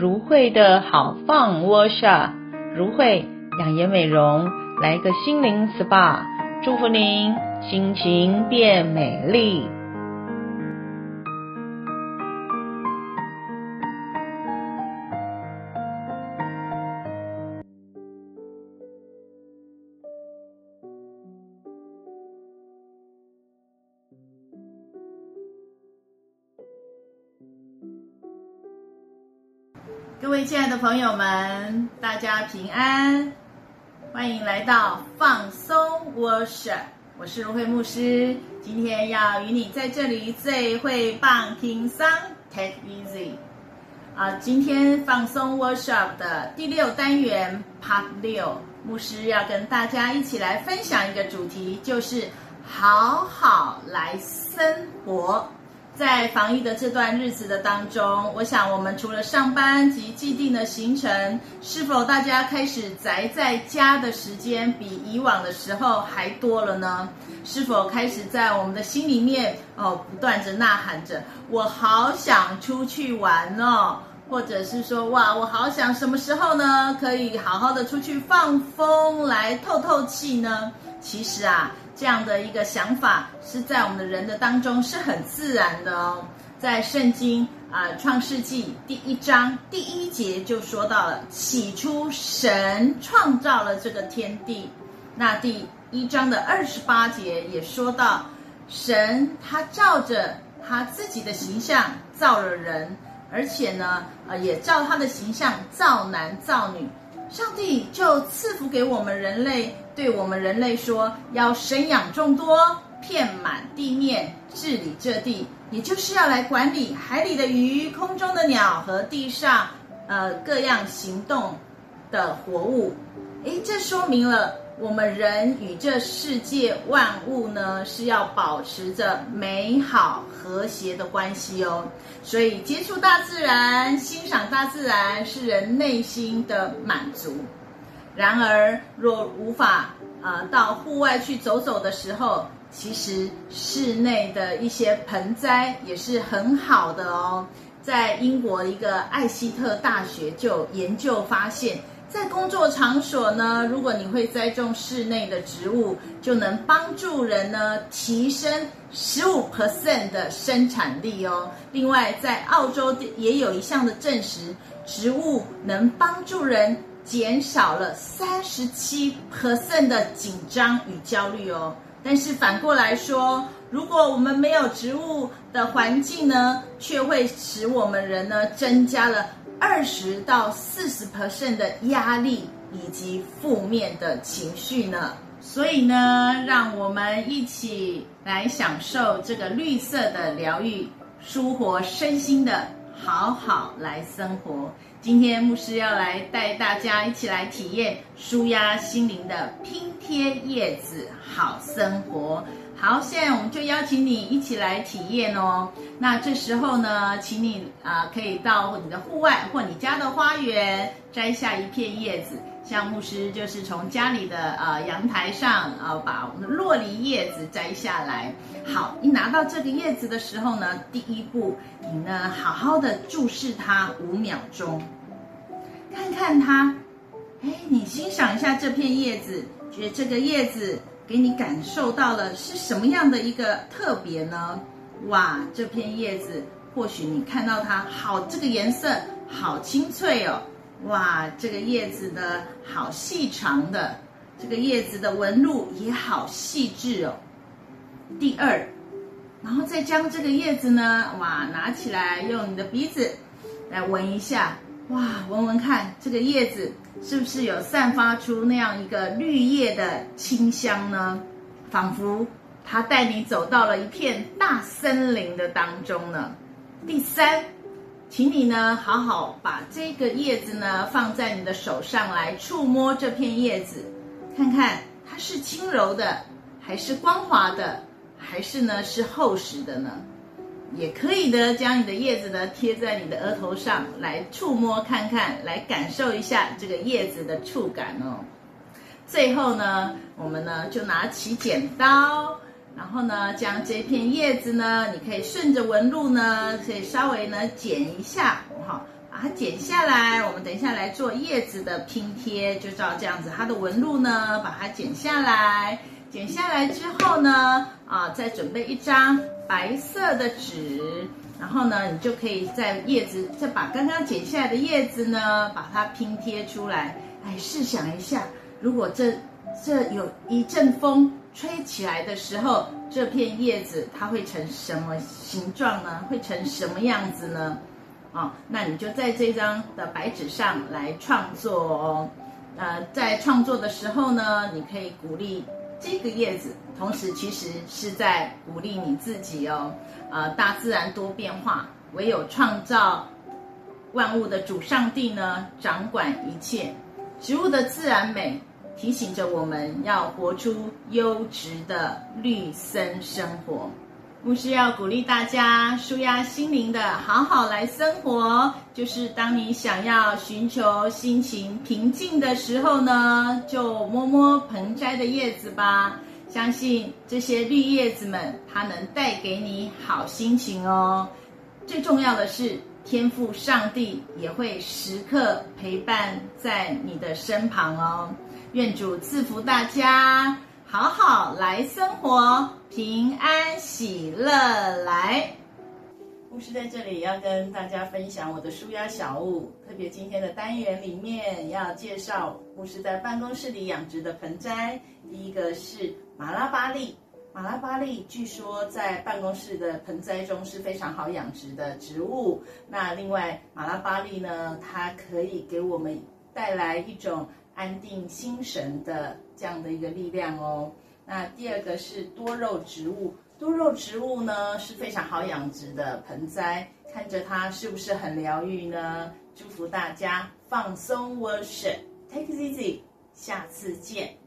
如慧的好放窝下如慧养颜美容，来个心灵 SPA，祝福您心情变美丽。各位亲爱的朋友们，大家平安，欢迎来到放松 Workshop。我是如慧牧师，今天要与你在这里最会棒听桑 Take Easy 啊。今天放松 Workshop 的第六单元 Part 六，牧师要跟大家一起来分享一个主题，就是好好来生活。在防疫的这段日子的当中，我想我们除了上班及既定的行程，是否大家开始宅在家的时间比以往的时候还多了呢？是否开始在我们的心里面哦，不断着呐喊着“我好想出去玩哦”，或者是说“哇，我好想什么时候呢，可以好好的出去放风来透透气呢？”其实啊。这样的一个想法是在我们的人的当中是很自然的哦。在圣经啊，《创世纪》第一章第一节就说到了，起初神创造了这个天地。那第一章的二十八节也说到，神他照着他自己的形象造了人，而且呢，呃，也照他的形象造男造女。上帝就赐福给我们人类，对我们人类说，要生养众多，遍满地面，治理这地，也就是要来管理海里的鱼、空中的鸟和地上，呃，各样行动的活物。诶，这说明了。我们人与这世界万物呢，是要保持着美好和谐的关系哦。所以接触大自然、欣赏大自然是人内心的满足。然而，若无法呃到户外去走走的时候，其实室内的一些盆栽也是很好的哦。在英国一个艾希特大学就研究发现。在工作场所呢，如果你会栽种室内的植物，就能帮助人呢提升十五 percent 的生产力哦。另外，在澳洲也有一项的证实，植物能帮助人减少了三十七 percent 的紧张与焦虑哦。但是反过来说，如果我们没有植物的环境呢，却会使我们人呢增加了。二十到四十 percent 的压力以及负面的情绪呢，所以呢，让我们一起来享受这个绿色的疗愈，舒活身心的，好好来生活。今天牧师要来带大家一起来体验舒压心灵的拼贴叶子好生活。好，现在我们就邀请你一起来体验哦。那这时候呢，请你啊、可以到你的户外或你家的花园摘下一片叶子。像牧师就是从家里的呃阳台上啊、把我们的落梨叶子摘下来。好，你拿到这个叶子的时候呢，第一步，你呢好好的注视它五秒钟，看看它。哎，你欣赏一下这片叶子，觉得这个叶子。给你感受到了是什么样的一个特别呢？哇，这片叶子，或许你看到它好，这个颜色好清脆哦。哇，这个叶子的好细长的，这个叶子的纹路也好细致哦。第二，然后再将这个叶子呢，哇，拿起来用你的鼻子来闻一下。哇，闻闻看，这个叶子是不是有散发出那样一个绿叶的清香呢？仿佛它带你走到了一片大森林的当中呢。第三，请你呢好好把这个叶子呢放在你的手上来触摸这片叶子，看看它是轻柔的，还是光滑的，还是呢是厚实的呢？也可以的，将你的叶子呢贴在你的额头上来触摸看看，来感受一下这个叶子的触感哦。最后呢，我们呢就拿起剪刀，然后呢将这片叶子呢，你可以顺着纹路呢，可以稍微呢剪一下，哈，把把它剪下来。我们等一下来做叶子的拼贴，就照这样子，它的纹路呢，把它剪下来。剪下来之后呢，啊，再准备一张白色的纸，然后呢，你就可以在叶子，再把刚刚剪下来的叶子呢，把它拼贴出来。哎，试想一下，如果这这有一阵风吹起来的时候，这片叶子它会成什么形状呢？会成什么样子呢？啊、哦，那你就在这张的白纸上来创作哦。呃，在创作的时候呢，你可以鼓励这个叶子，同时其实是在鼓励你自己哦。呃，大自然多变化，唯有创造万物的主上帝呢，掌管一切。植物的自然美提醒着我们要活出优质的绿森生活。牧师要鼓励大家舒压心灵的好好来生活，就是当你想要寻求心情平静的时候呢，就摸摸盆栽的叶子吧，相信这些绿叶子们，它能带给你好心情哦。最重要的是，天父上帝也会时刻陪伴在你的身旁哦。愿主赐福大家。好好来生活，平安喜乐来。牧师在这里要跟大家分享我的舒压小物，特别今天的单元里面要介绍牧师在办公室里养殖的盆栽。第一个是马拉巴栗，马拉巴栗据说在办公室的盆栽中是非常好养殖的植物。那另外马拉巴栗呢，它可以给我们带来一种安定心神的这样的一个力量哦。那第二个是多肉植物，多肉植物呢是非常好养殖的盆栽，看着它是不是很疗愈呢？祝福大家放松 worship，take it easy，下次见。